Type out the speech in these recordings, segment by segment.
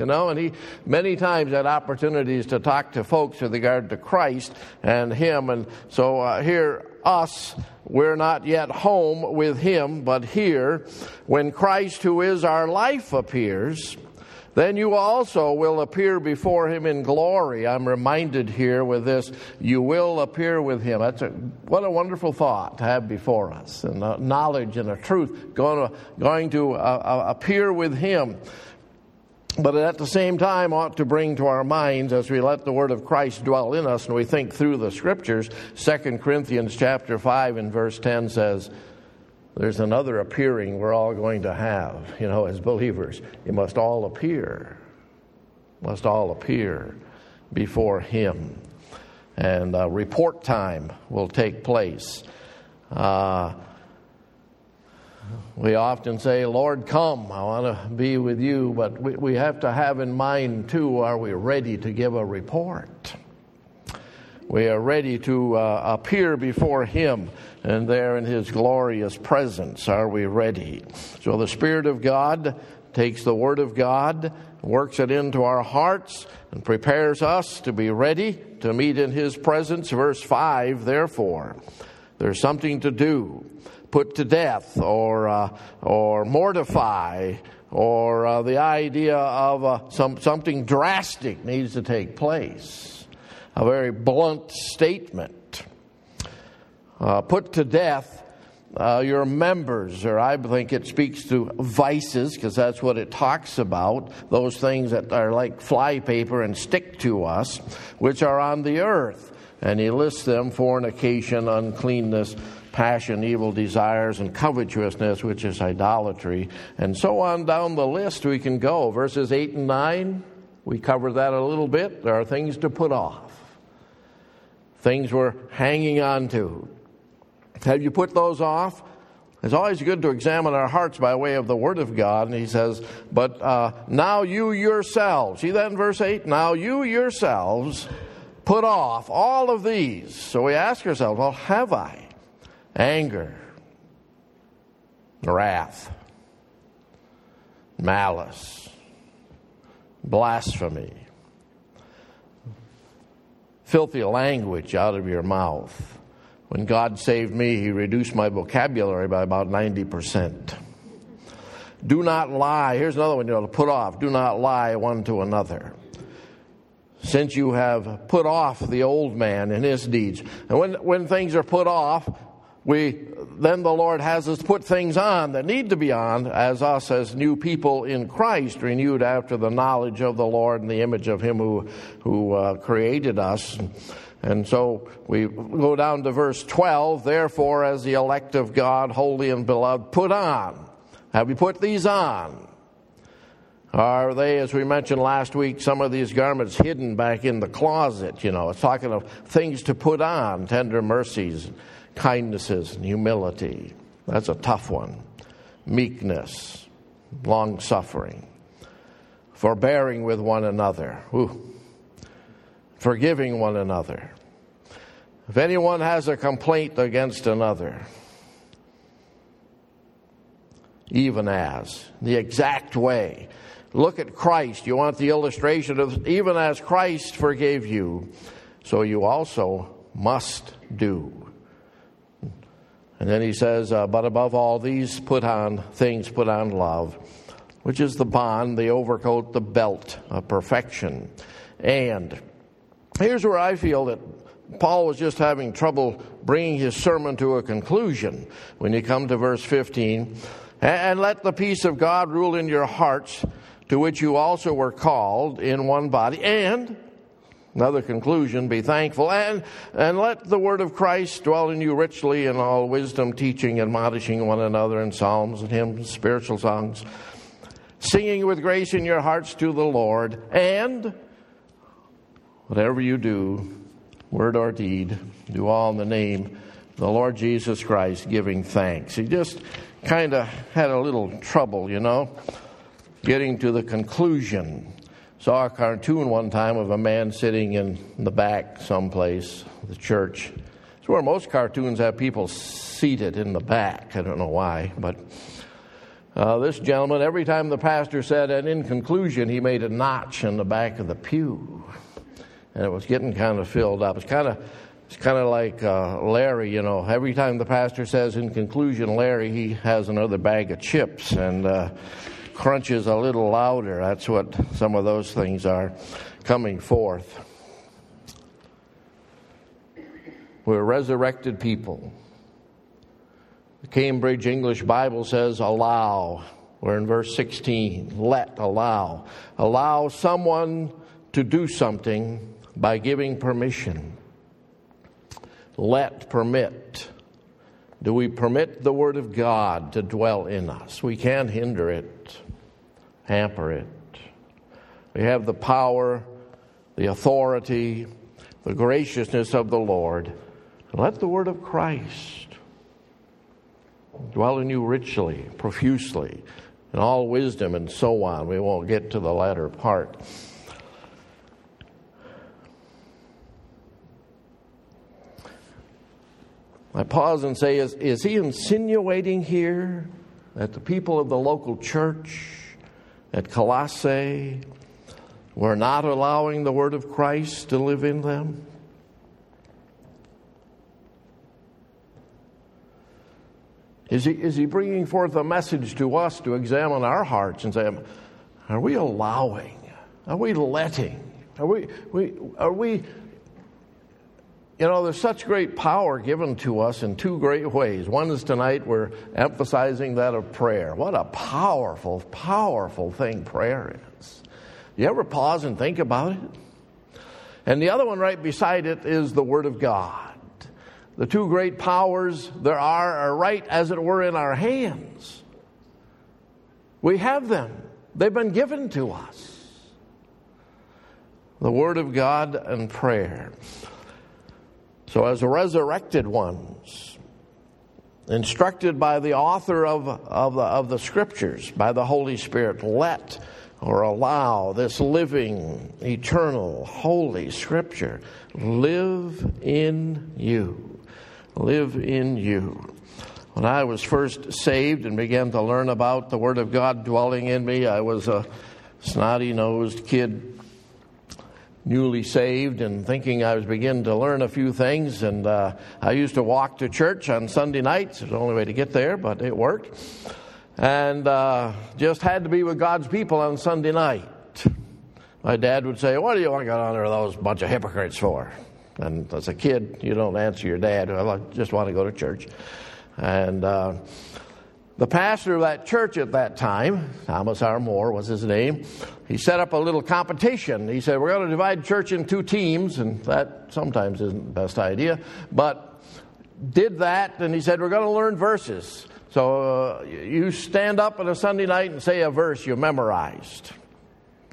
you know, and he many times had opportunities to talk to folks with regard to Christ and him. And so uh, here, us, we're not yet home with him, but here, when Christ, who is our life, appears, then you also will appear before him in glory. I'm reminded here with this, you will appear with him. That's a, what a wonderful thought to have before us, and knowledge and a truth going to, going to uh, uh, appear with him. But at the same time, ought to bring to our minds as we let the word of Christ dwell in us and we think through the scriptures. 2 Corinthians chapter 5 and verse 10 says, there's another appearing we're all going to have, you know, as believers. it must all appear, must all appear before Him. And uh, report time will take place. Uh, we often say, Lord, come, I want to be with you, but we, we have to have in mind, too, are we ready to give a report? We are ready to uh, appear before Him and there in His glorious presence. Are we ready? So the Spirit of God takes the Word of God, works it into our hearts, and prepares us to be ready to meet in His presence. Verse 5 Therefore, there's something to do. Put to death or, uh, or mortify or uh, the idea of uh, some, something drastic needs to take place. A very blunt statement uh, put to death uh, your members, or I think it speaks to vices, because that's what it talks about, those things that are like flypaper and stick to us, which are on the earth. And he lists them fornication, uncleanness, passion, evil desires, and covetousness, which is idolatry. And so on down the list we can go. Verses 8 and 9, we cover that a little bit. There are things to put off, things we're hanging on to. Have you put those off? It's always good to examine our hearts by way of the Word of God. And he says, But uh, now you yourselves, see that in verse 8? Now you yourselves put off all of these. So we ask ourselves, Well, have I? Anger, wrath, malice, blasphemy, filthy language out of your mouth when God saved me, He reduced my vocabulary by about 90%. Do not lie. Here's another one you know to put off. Do not lie one to another. Since you have put off the old man and his deeds. And when, when things are put off, we then the Lord has us put things on that need to be on as us as new people in Christ, renewed after the knowledge of the Lord and the image of Him who who uh, created us. And so we go down to verse 12. Therefore, as the elect of God, holy and beloved, put on. Have you put these on? Are they, as we mentioned last week, some of these garments hidden back in the closet? You know, it's talking of things to put on tender mercies, kindnesses, and humility. That's a tough one. Meekness, long suffering, forbearing with one another. Ooh forgiving one another. If anyone has a complaint against another, even as, the exact way. Look at Christ. You want the illustration of even as Christ forgave you, so you also must do. And then he says, uh, But above all these, put on things, put on love, which is the bond, the overcoat, the belt of perfection. And Here's where I feel that Paul was just having trouble bringing his sermon to a conclusion when you come to verse 15. And let the peace of God rule in your hearts, to which you also were called in one body. And, another conclusion, be thankful. And, and let the word of Christ dwell in you richly in all wisdom, teaching, and admonishing one another in psalms and hymns, spiritual songs, singing with grace in your hearts to the Lord. And, Whatever you do, word or deed, do all in the name of the Lord Jesus Christ, giving thanks. He just kind of had a little trouble, you know, getting to the conclusion. Saw a cartoon one time of a man sitting in the back someplace, the church. It's where most cartoons have people seated in the back. I don't know why, but Uh, this gentleman, every time the pastor said, and in conclusion, he made a notch in the back of the pew. And it was getting kind of filled up. It's kind of, it's kind of like uh, Larry, you know. Every time the pastor says, in conclusion, Larry, he has another bag of chips and uh, crunches a little louder. That's what some of those things are coming forth. We're resurrected people. The Cambridge English Bible says, allow. We're in verse 16. Let, allow. Allow someone to do something by giving permission. Let, permit. Do we permit the Word of God to dwell in us? We can't hinder it, hamper it. We have the power, the authority, the graciousness of the Lord. Let the Word of Christ dwell in you richly, profusely, in all wisdom and so on. We won't get to the latter part. I pause and say, is, is he insinuating here that the people of the local church at Colossae were not allowing the Word of Christ to live in them? Is he, is he bringing forth a message to us to examine our hearts and say, are we allowing? Are we letting? Are we, we, are we, you know, there's such great power given to us in two great ways. One is tonight we're emphasizing that of prayer. What a powerful, powerful thing prayer is. You ever pause and think about it? And the other one right beside it is the Word of God. The two great powers there are are right, as it were, in our hands. We have them, they've been given to us. The Word of God and prayer. So, as resurrected ones, instructed by the author of, of, the, of the Scriptures, by the Holy Spirit, let or allow this living, eternal, holy Scripture live in you live in you. When I was first saved and began to learn about the Word of God dwelling in me, I was a snotty nosed kid, newly saved, and thinking I was beginning to learn a few things. And uh, I used to walk to church on Sunday nights. It was the only way to get there, but it worked. And uh, just had to be with God's people on Sunday night. My dad would say, What do you want to get on there with those bunch of hypocrites for? And as a kid, you don't answer your dad, well, I just want to go to church. And uh, the pastor of that church at that time, Thomas R. Moore was his name, he set up a little competition. He said, We're going to divide church in two teams, and that sometimes isn't the best idea, but did that, and he said, We're going to learn verses. So uh, you stand up on a Sunday night and say a verse you memorized.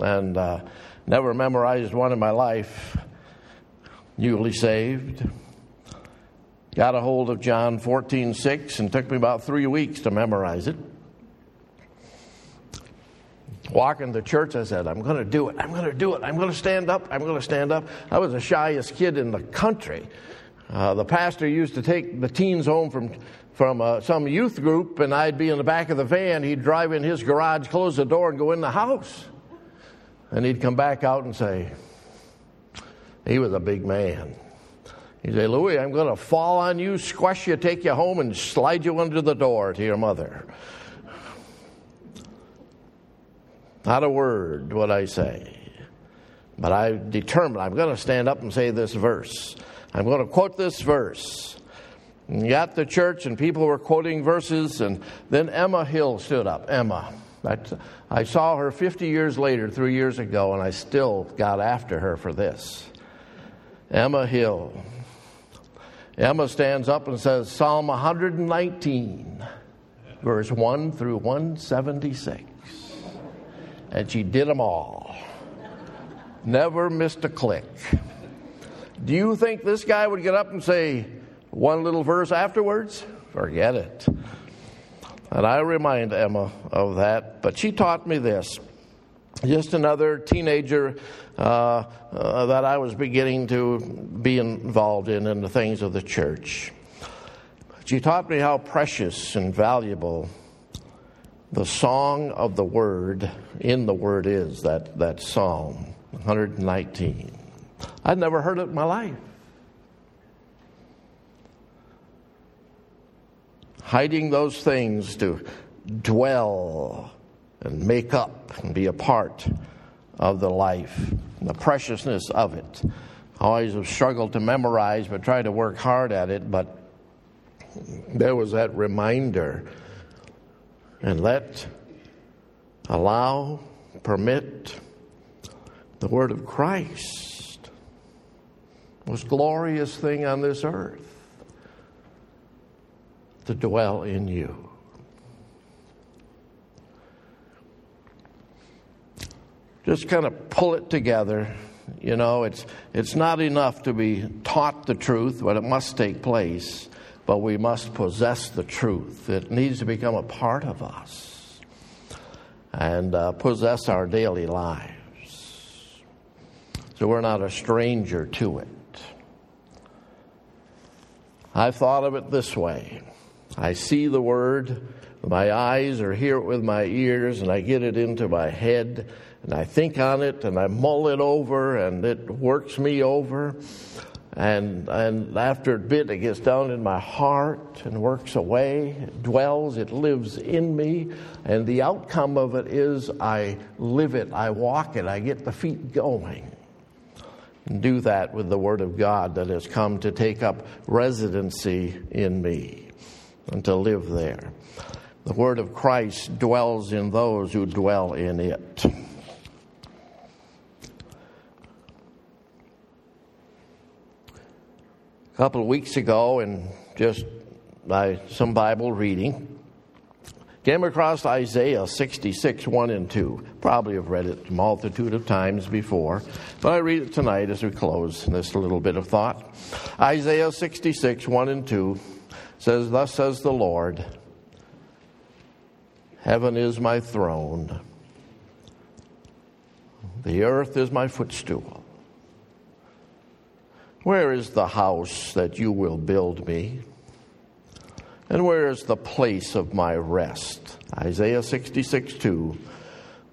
And uh, never memorized one in my life newly saved. Got a hold of John 14, 6, and took me about three weeks to memorize it. Walking to church, I said, I'm going to do it. I'm going to do it. I'm going to stand up. I'm going to stand up. I was the shyest kid in the country. Uh, the pastor used to take the teens home from, from uh, some youth group, and I'd be in the back of the van. He'd drive in his garage, close the door, and go in the house. And he'd come back out and say, he was a big man. He say, Louis, I'm going to fall on you, squash you, take you home, and slide you under the door to your mother. Not a word would I say. But I determined I'm going to stand up and say this verse. I'm going to quote this verse. And got the church, and people were quoting verses, and then Emma Hill stood up. Emma. I saw her 50 years later, three years ago, and I still got after her for this. Emma Hill. Emma stands up and says Psalm 119, verse 1 through 176. And she did them all. Never missed a click. Do you think this guy would get up and say one little verse afterwards? Forget it. And I remind Emma of that. But she taught me this just another teenager uh, uh, that I was beginning to be involved in in the things of the church. She taught me how precious and valuable the song of the word in the word is that, that psalm 119 i'd never heard it in my life hiding those things to dwell and make up and be a part of the life the preciousness of it I always have struggled to memorize but try to work hard at it but there was that reminder and let, allow, permit the word of Christ, most glorious thing on this earth, to dwell in you. Just kind of pull it together. You know, it's, it's not enough to be taught the truth, but it must take place but we must possess the truth. It needs to become a part of us and uh, possess our daily lives. So we're not a stranger to it. I've thought of it this way I see the word, my eyes, or hear it with my ears, and I get it into my head, and I think on it, and I mull it over, and it works me over. And, and after a bit, it gets down in my heart and works away, it dwells, it lives in me. And the outcome of it is I live it, I walk it, I get the feet going. And do that with the Word of God that has come to take up residency in me and to live there. The Word of Christ dwells in those who dwell in it. a couple of weeks ago and just by some Bible reading. Came across Isaiah 66, 1 and 2. Probably have read it a multitude of times before, but I read it tonight as we close this little bit of thought. Isaiah 66, 1 and 2 says, Thus says the Lord, Heaven is my throne, the earth is my footstool. Where is the house that you will build me? And where is the place of my rest? Isaiah 66 2.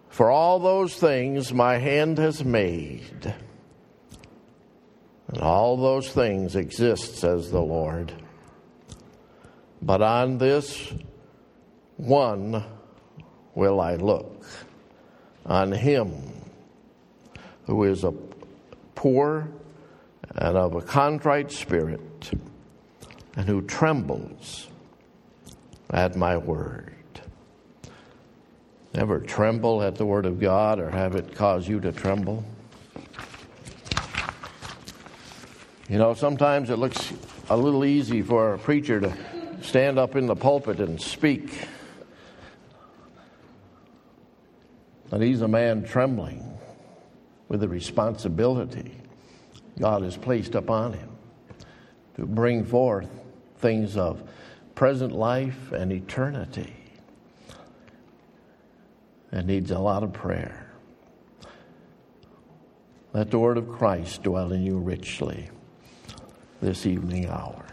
For all those things my hand has made, and all those things exist, says the Lord. But on this one will I look, on him who is a poor and of a contrite spirit, and who trembles at my word. Ever tremble at the word of God or have it cause you to tremble? You know, sometimes it looks a little easy for a preacher to stand up in the pulpit and speak. But he's a man trembling with the responsibility God has placed upon him to bring forth things of present life and eternity. It needs a lot of prayer. Let the word of Christ dwell in you richly this evening hour.